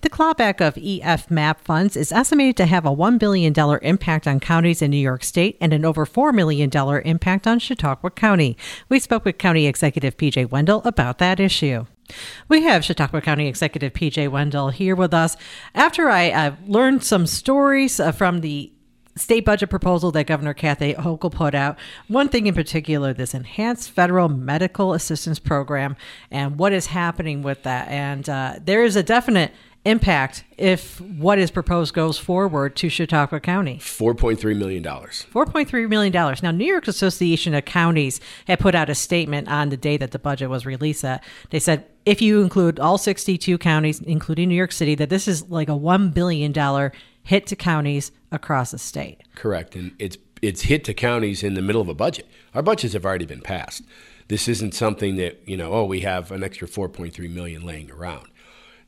The clawback of eFMAP funds is estimated to have a $1 billion impact on counties in New York State and an over $4 million impact on Chautauqua County. We spoke with County Executive PJ Wendel about that issue. We have Chautauqua County Executive PJ Wendel here with us. After I uh, learned some stories uh, from the state budget proposal that Governor Kathy Hochul put out, one thing in particular, this enhanced federal medical assistance program and what is happening with that. And uh, there is a definite impact if what is proposed goes forward to Chautauqua County? $4.3 million. $4.3 million. Now, New York Association of Counties had put out a statement on the day that the budget was released that they said if you include all 62 counties, including New York City, that this is like a $1 billion hit to counties across the state. Correct. And it's, it's hit to counties in the middle of a budget. Our budgets have already been passed. This isn't something that, you know, oh, we have an extra 4.3 million laying around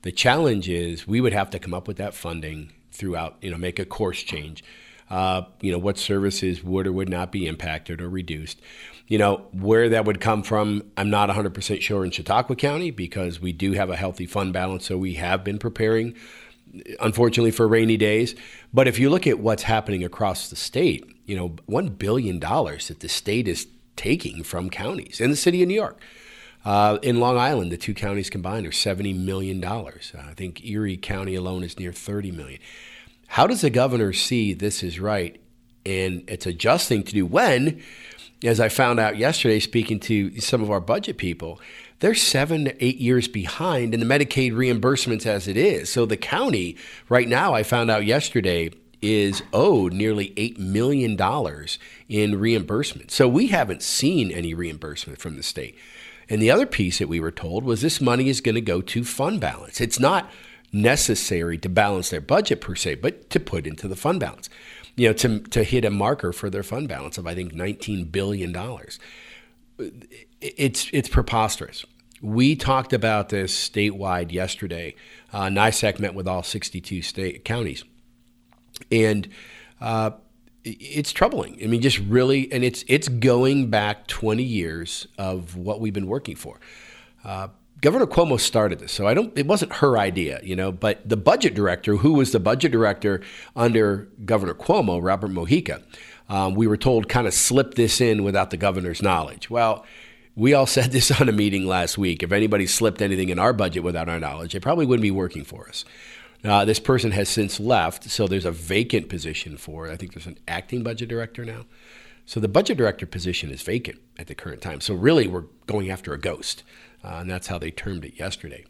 the challenge is we would have to come up with that funding throughout, you know, make a course change. Uh, you know, what services would or would not be impacted or reduced. You know, where that would come from, I'm not 100% sure in Chautauqua County because we do have a healthy fund balance. So we have been preparing, unfortunately, for rainy days. But if you look at what's happening across the state, you know, $1 billion that the state is taking from counties in the city of New York. Uh, in Long Island, the two counties combined are $70 million. Uh, I think Erie County alone is near 30 million. How does the governor see this is right? And it's a just thing to do when, as I found out yesterday, speaking to some of our budget people, they're seven to eight years behind in the Medicaid reimbursements as it is. So the county, right now, I found out yesterday, is owed nearly $8 million in reimbursement. So we haven't seen any reimbursement from the state. And the other piece that we were told was this money is going to go to fund balance. It's not necessary to balance their budget per se, but to put into the fund balance. You know, to, to hit a marker for their fund balance of I think $19 billion. It's it's preposterous. We talked about this statewide yesterday. Uh, met with all 62 state counties, and uh, it's troubling. I mean, just really, and it's it's going back 20 years of what we've been working for. Uh, Governor Cuomo started this, so I don't. It wasn't her idea, you know. But the budget director, who was the budget director under Governor Cuomo, Robert Mujica, um, we were told kind of slipped this in without the governor's knowledge. Well, we all said this on a meeting last week. If anybody slipped anything in our budget without our knowledge, they probably wouldn't be working for us. Uh, this person has since left, so there's a vacant position for. I think there's an acting budget director now. So the budget director position is vacant at the current time. So really, we're going after a ghost, uh, and that's how they termed it yesterday.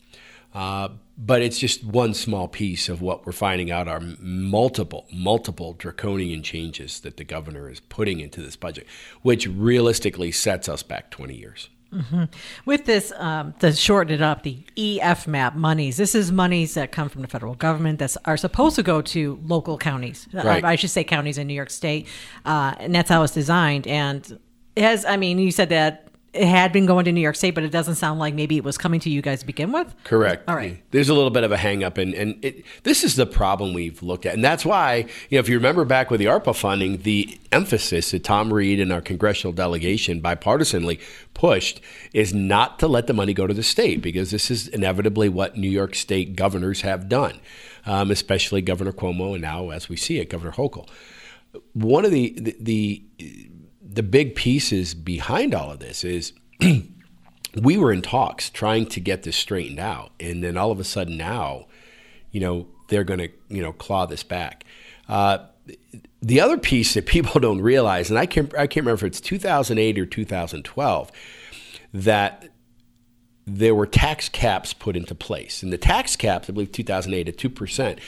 Uh, but it's just one small piece of what we're finding out are multiple, multiple draconian changes that the governor is putting into this budget, which realistically sets us back 20 years. Mm-hmm. With this, um, to shorten it up, the eFMAP monies. This is monies that come from the federal government that are supposed to go to local counties. Right. I, I should say counties in New York State, uh, and that's how it's designed. And it has, I mean, you said that it had been going to New York State, but it doesn't sound like maybe it was coming to you guys to begin with. Correct. All right. There's a little bit of a hangup, and and it, this is the problem we've looked at, and that's why you know if you remember back with the ARPA funding, the emphasis that Tom Reed and our congressional delegation bipartisanly pushed is not to let the money go to the state because this is inevitably what New York State governors have done, um, especially Governor Cuomo, and now as we see it, Governor Hochul. One of the, the, the the big pieces behind all of this is we were in talks trying to get this straightened out, and then all of a sudden now, you know, they're going to you know claw this back. Uh, the other piece that people don't realize, and I can't I can't remember if it's 2008 or 2012, that there were tax caps put into place. And the tax caps, I believe 2008 at 2%.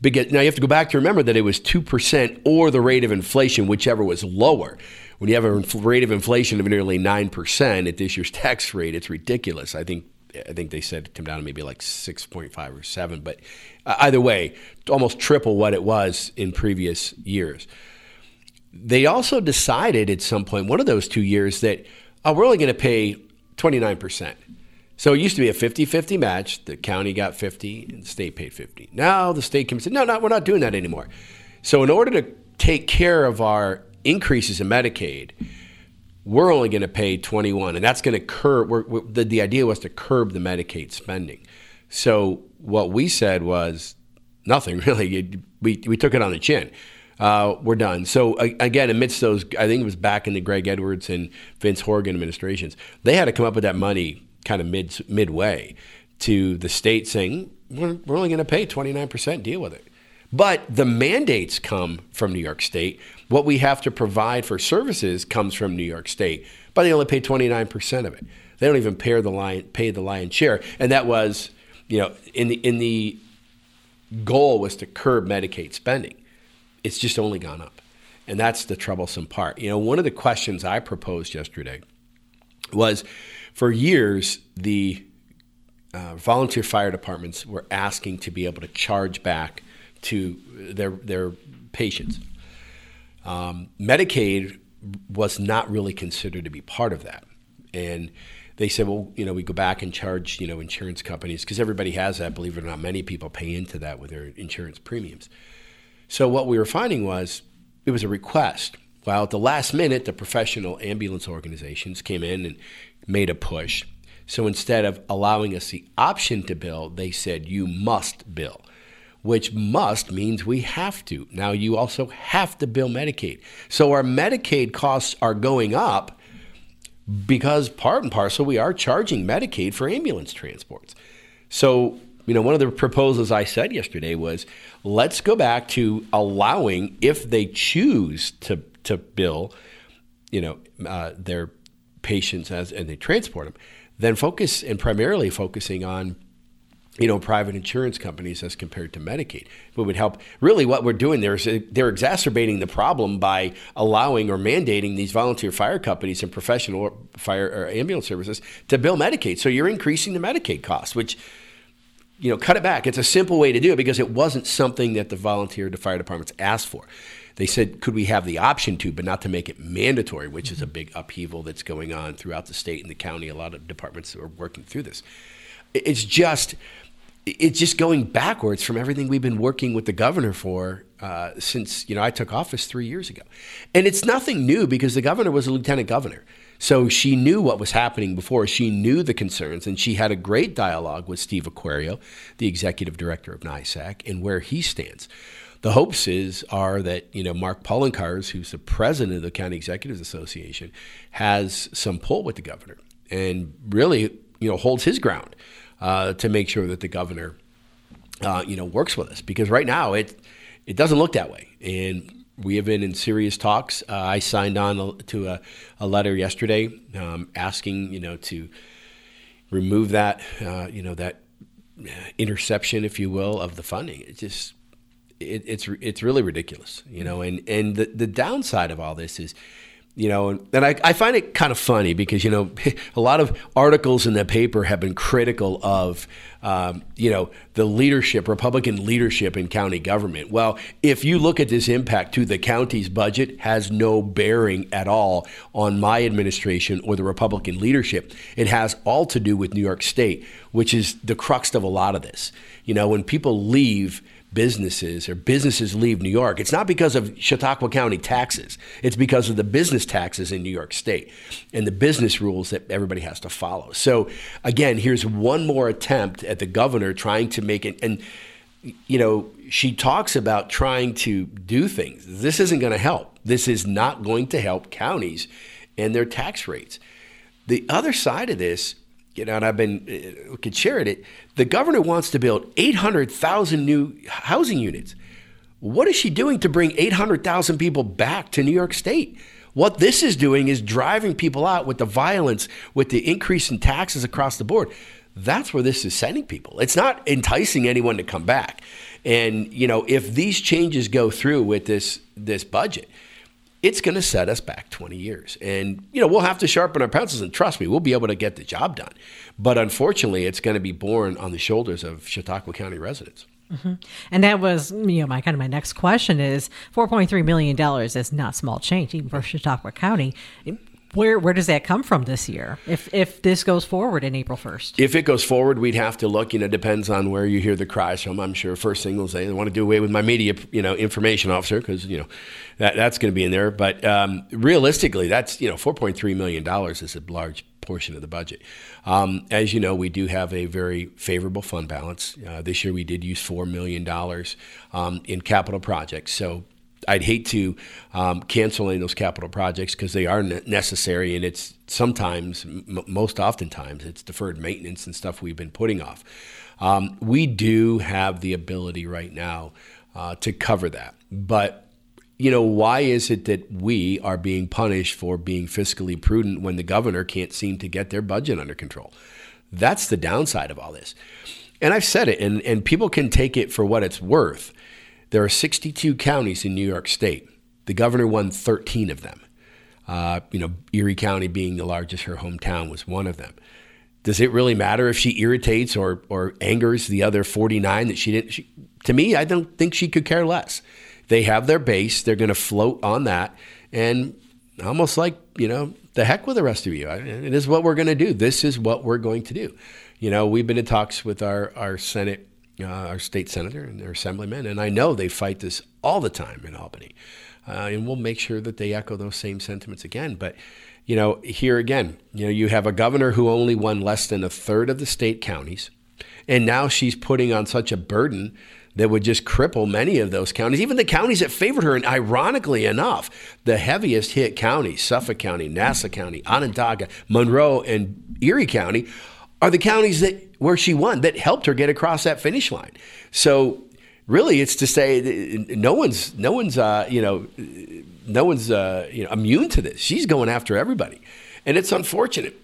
Because, now you have to go back to remember that it was 2% or the rate of inflation, whichever was lower. When you have a rate of inflation of nearly 9% at this year's tax rate, it's ridiculous. I think I think they said it came down to maybe like 6.5 or 7, but uh, either way, almost triple what it was in previous years. They also decided at some point, one of those two years, that oh, we're only going to pay 29%. So it used to be a 50 50 match. The county got 50 and the state paid 50. Now the state comes in, no, no, we're not doing that anymore. So, in order to take care of our increases in Medicaid, we're only going to pay 21 and that's going to curb we're, we're, the, the idea was to curb the medicaid spending. So what we said was nothing really. We, we took it on the chin. Uh, we're done. So again amidst those i think it was back in the greg edwards and vince Horrigan administrations they had to come up with that money kind of mid midway to the state saying we're, we're only going to pay 29% deal with it but the mandates come from New York State. What we have to provide for services comes from New York State, but they only pay 29% of it. They don't even pay the lion, pay the share, and that was, you know, in the in the goal was to curb Medicaid spending. It's just only gone up, and that's the troublesome part. You know, one of the questions I proposed yesterday was, for years the uh, volunteer fire departments were asking to be able to charge back to their their patients. Um, Medicaid was not really considered to be part of that, and they said, well, you know, we go back and charge, you know, insurance companies because everybody has that. Believe it or not, many people pay into that with their insurance premiums. So what we were finding was it was a request. Well, at the last minute, the professional ambulance organizations came in and made a push. So instead of allowing us the option to bill, they said you must bill which must means we have to. Now, you also have to bill Medicaid. So our Medicaid costs are going up because part and parcel we are charging Medicaid for ambulance transports. So, you know, one of the proposals I said yesterday was let's go back to allowing, if they choose to, to bill, you know, uh, their patients as and they transport them, then focus and primarily focusing on you know, private insurance companies as compared to Medicaid. It would help. Really, what we're doing there is uh, they're exacerbating the problem by allowing or mandating these volunteer fire companies and professional fire or ambulance services to bill Medicaid. So you're increasing the Medicaid costs, which you know, cut it back. It's a simple way to do it because it wasn't something that the volunteer fire departments asked for. They said, could we have the option to, but not to make it mandatory, which is a big upheaval that's going on throughout the state and the county. A lot of departments are working through this. It's just it's just going backwards from everything we've been working with the governor for uh, since you know I took office three years ago, and it's nothing new because the governor was a lieutenant governor, so she knew what was happening before. She knew the concerns, and she had a great dialogue with Steve Acquario, the executive director of NYSAC, and where he stands. The hopes is are that you know Mark Poloncarz, who's the president of the County Executives Association, has some pull with the governor and really you know holds his ground uh, to make sure that the governor, uh, you know, works with us. Because right now it it doesn't look that way, and we have been in serious talks. Uh, I signed on to a, a letter yesterday um, asking, you know, to remove that, uh, you know, that interception, if you will, of the funding. It just it, it's it's really ridiculous, you know. And and the the downside of all this is you know, and, and I, I, find it kind of funny because, you know, a lot of articles in the paper have been critical of, um, you know, the leadership, Republican leadership in county government. Well, if you look at this impact to the county's budget, has no bearing at all on my administration or the Republican leadership. It has all to do with New York State, which is the crux of a lot of this. You know, when people leave, businesses or businesses leave New York, it's not because of Chautauqua County taxes. It's because of the business taxes in New York State and the business rules that everybody has to follow. So again, here's one more attempt at the governor trying to make it and you know, she talks about trying to do things. This isn't going to help. This is not going to help counties and their tax rates. The other side of this you know, and I've been uh, could share it. The governor wants to build 800,000 new housing units. What is she doing to bring 800,000 people back to New York State? What this is doing is driving people out with the violence, with the increase in taxes across the board. That's where this is sending people. It's not enticing anyone to come back. And you know, if these changes go through with this this budget, it's going to set us back 20 years. And, you know, we'll have to sharpen our pencils and trust me, we'll be able to get the job done. But unfortunately, it's going to be borne on the shoulders of Chautauqua County residents. Mm-hmm. And that was, you know, my kind of my next question is $4.3 million is not small change, even for Chautauqua County. Where where does that come from this year? If if this goes forward in April first, if it goes forward, we'd have to look. You know, depends on where you hear the cries from. I'm sure first say they want to do away with my media, you know, information officer because you know that that's going to be in there. But um, realistically, that's you know 4.3 million dollars is a large portion of the budget. Um, as you know, we do have a very favorable fund balance. Uh, this year, we did use four million dollars um, in capital projects. So I'd hate to um, cancel any of those capital projects because they are necessary, and it's sometimes, m- most oftentimes, it's deferred maintenance and stuff we've been putting off. Um, we do have the ability right now uh, to cover that, but you know, why is it that we are being punished for being fiscally prudent when the governor can't seem to get their budget under control? That's the downside of all this. And I've said it, and, and people can take it for what it's worth. There are 62 counties in New York State. The governor won 13 of them. Uh, you know, Erie County being the largest, her hometown was one of them. Does it really matter if she irritates or, or angers the other 49 that she didn't? She, to me, I don't think she could care less. They have their base, they're going to float on that. And almost like, you know, the heck with the rest of you. It is what we're going to do. This is what we're going to do. You know, we've been in talks with our, our Senate uh, our state senator and their assemblymen, and I know they fight this all the time in Albany. Uh, and we'll make sure that they echo those same sentiments again. But, you know, here again, you know, you have a governor who only won less than a third of the state counties, and now she's putting on such a burden that would just cripple many of those counties, even the counties that favored her. And ironically enough, the heaviest hit counties, Suffolk County, Nassau County, Onondaga, Monroe, and Erie County, are the counties that where she won that helped her get across that finish line. So really, it's to say no one's no one's uh, you know no one's uh, you know immune to this. She's going after everybody, and it's unfortunate,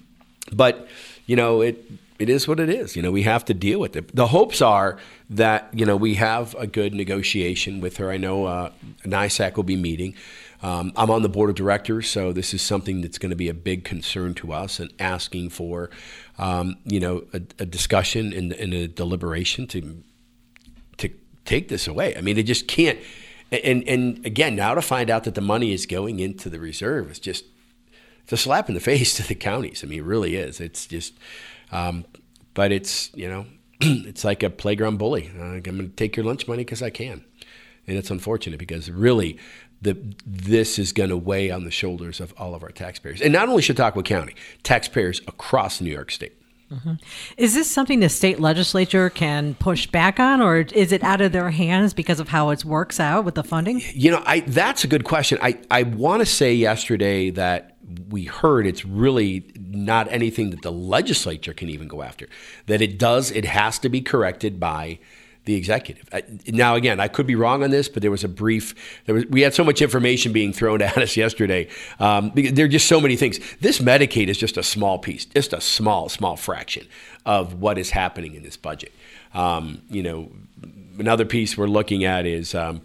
but you know it it is what it is. You know, we have to deal with it. The hopes are that you know we have a good negotiation with her. I know uh, NYSAC will be meeting. Um, I'm on the board of directors, so this is something that's going to be a big concern to us and asking for, um, you know, a, a discussion and, and, a deliberation to to take this away. I mean, they just can't. And and again, now to find out that the money is going into the reserve is just it's a slap in the face to the counties. I mean, it really is. It's just, um, but it's you know, it's like a playground bully. Uh, I'm going to take your lunch money because I can and it's unfortunate because really the, this is going to weigh on the shoulders of all of our taxpayers. And not only Chautauqua County, taxpayers across New York State. Mm-hmm. Is this something the state legislature can push back on, or is it out of their hands because of how it works out with the funding? You know, I, that's a good question. I, I want to say yesterday that we heard it's really not anything that the legislature can even go after. That it does, it has to be corrected by the executive. I, now, again, I could be wrong on this, but there was a brief. There was we had so much information being thrown at us yesterday. Um, there are just so many things. This Medicaid is just a small piece, just a small, small fraction of what is happening in this budget. Um, you know, another piece we're looking at is, um,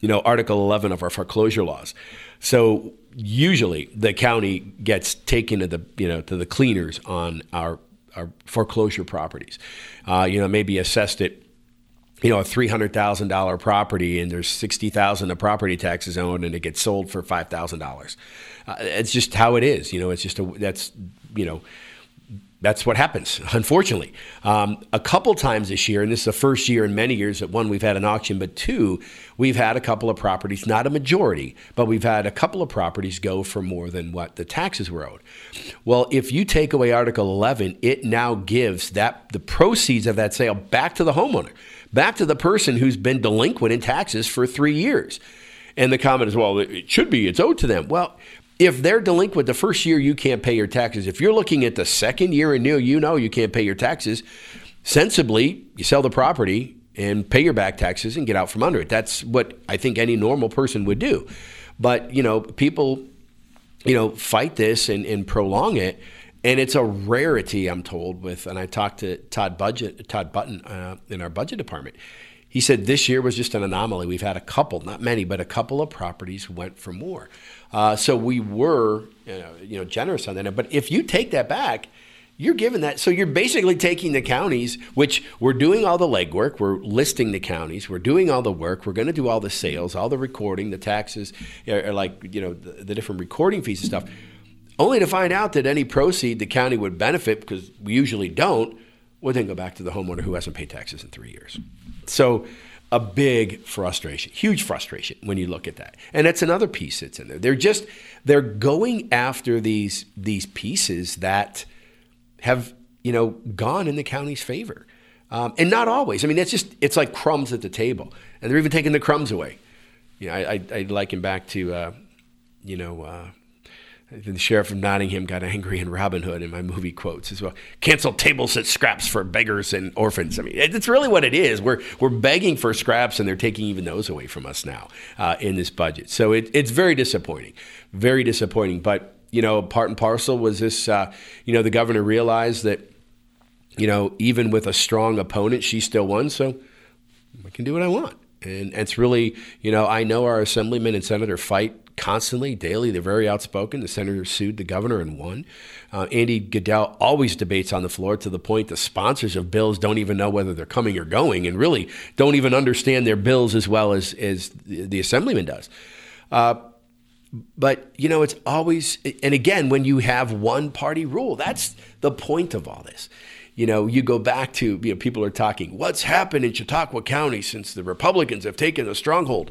you know, Article 11 of our foreclosure laws. So usually the county gets taken to the you know to the cleaners on our our foreclosure properties. Uh, you know, maybe assessed it you know, a three hundred thousand dollar property and there's sixty thousand of property taxes owed and it gets sold for five thousand uh, dollars. It's just how it is. You know, it's just a that's you know that's what happens, unfortunately. Um, a couple times this year, and this is the first year in many years that one, we've had an auction, but two, we've had a couple of properties, not a majority, but we've had a couple of properties go for more than what the taxes were owed. Well, if you take away Article 11, it now gives that the proceeds of that sale back to the homeowner back to the person who's been delinquent in taxes for three years. And the comment is, well, it should be, it's owed to them. Well, if they're delinquent the first year, you can't pay your taxes. If you're looking at the second year and new, you know you can't pay your taxes. Sensibly, you sell the property and pay your back taxes and get out from under it. That's what I think any normal person would do. But you know, people, you know, fight this and, and prolong it, and it's a rarity. I'm told with, and I talked to Todd Budget, Todd Button uh, in our budget department. He said this year was just an anomaly. We've had a couple, not many, but a couple of properties went for more. Uh, so we were, you know, generous on that. But if you take that back, you're given that. So you're basically taking the counties, which we're doing all the legwork, we're listing the counties, we're doing all the work, we're going to do all the sales, all the recording, the taxes, or like you know the, the different recording fees and stuff, only to find out that any proceed the county would benefit because we usually don't, would then go back to the homeowner who hasn't paid taxes in three years. So a big frustration, huge frustration when you look at that. And that's another piece that's in there. They're just they're going after these these pieces that have you know gone in the county's favor, um, and not always. I mean, it's just it's like crumbs at the table, and they're even taking the crumbs away. You know, I I, I liken back to uh, you know. Uh, the sheriff of Nottingham got angry in Robin Hood in my movie quotes as well. Cancel table set scraps for beggars and orphans. I mean, it's really what it is. We're we're begging for scraps, and they're taking even those away from us now uh, in this budget. So it, it's very disappointing, very disappointing. But you know, part and parcel was this. Uh, you know, the governor realized that, you know, even with a strong opponent, she still won. So I can do what I want. And, it's really, you know, I know our assemblyman and senator fight constantly, daily. They're very outspoken. The senator sued the governor and won. Uh, Andy Goodell always debates on the floor to the point the sponsors of bills don't even know whether they're coming or going and really don't even understand their bills as well as, as the, the assemblyman does. Uh, but, you know, it's always, and again, when you have one party rule, that's the point of all this you know, you go back to, you know, people are talking, what's happened in Chautauqua County since the Republicans have taken a stronghold?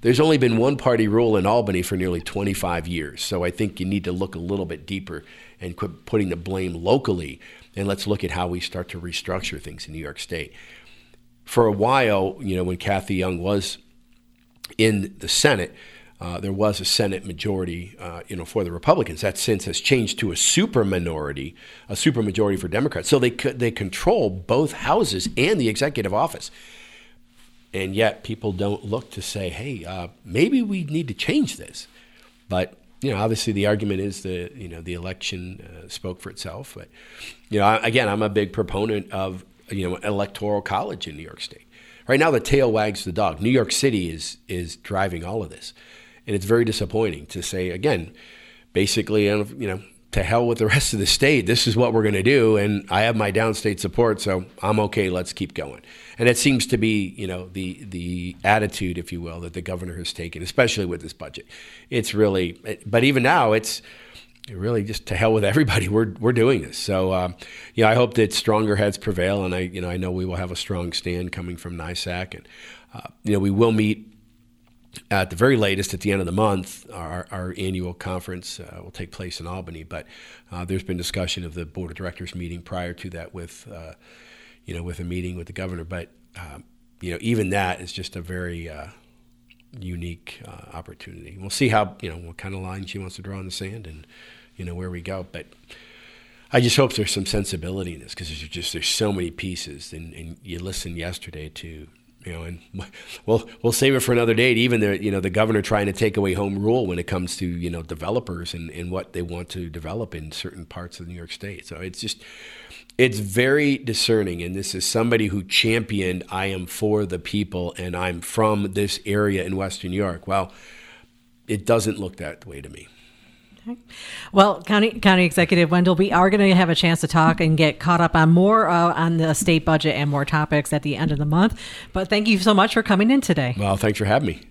There's only been one party rule in Albany for nearly 25 years. So I think you need to look a little bit deeper and quit putting the blame locally. And let's look at how we start to restructure things in New York State. For a while, you know, when Kathy Young was in the Senate, uh, there was a Senate majority, uh, you know, for the Republicans. That since has changed to a super minority, a super majority for Democrats. So they they control both houses and the executive office and yet people don't look to say, hey, uh, maybe we need to change this. But you know, obviously the argument is the you know the election uh, spoke for itself. But you know, again, I'm a big proponent of you know electoral college in New York State. Right now, the tail wags the dog. New York City is is driving all of this, and it's very disappointing to say again. Basically, you know, to hell with the rest of the state. This is what we're going to do, and I have my downstate support, so I'm okay. Let's keep going. And it seems to be, you know, the the attitude, if you will, that the governor has taken, especially with this budget. It's really, but even now, it's really just to hell with everybody. We're we're doing this. So, um, you know, I hope that stronger heads prevail, and I, you know, I know we will have a strong stand coming from NYSAC, and uh, you know, we will meet at the very latest, at the end of the month, our, our annual conference uh, will take place in Albany. But uh, there's been discussion of the board of directors meeting prior to that with, uh, you know, with a meeting with the governor. But um, you know, even that is just a very uh, unique uh, opportunity. We'll see how you know what kind of line she wants to draw in the sand, and you know where we go. But I just hope there's some sensibility in this because there's just there's so many pieces, and, and you listened yesterday to you know, and we'll we'll save it for another date. Even the you know the governor trying to take away home rule when it comes to you know developers and, and what they want to develop in certain parts of New York State. So it's just it's very discerning, and this is somebody who championed I am for the people and I'm from this area in Western New York. Well, it doesn't look that way to me. Well, County County Executive Wendel, we are going to have a chance to talk and get caught up on more uh, on the state budget and more topics at the end of the month. But thank you so much for coming in today. Well, thanks for having me.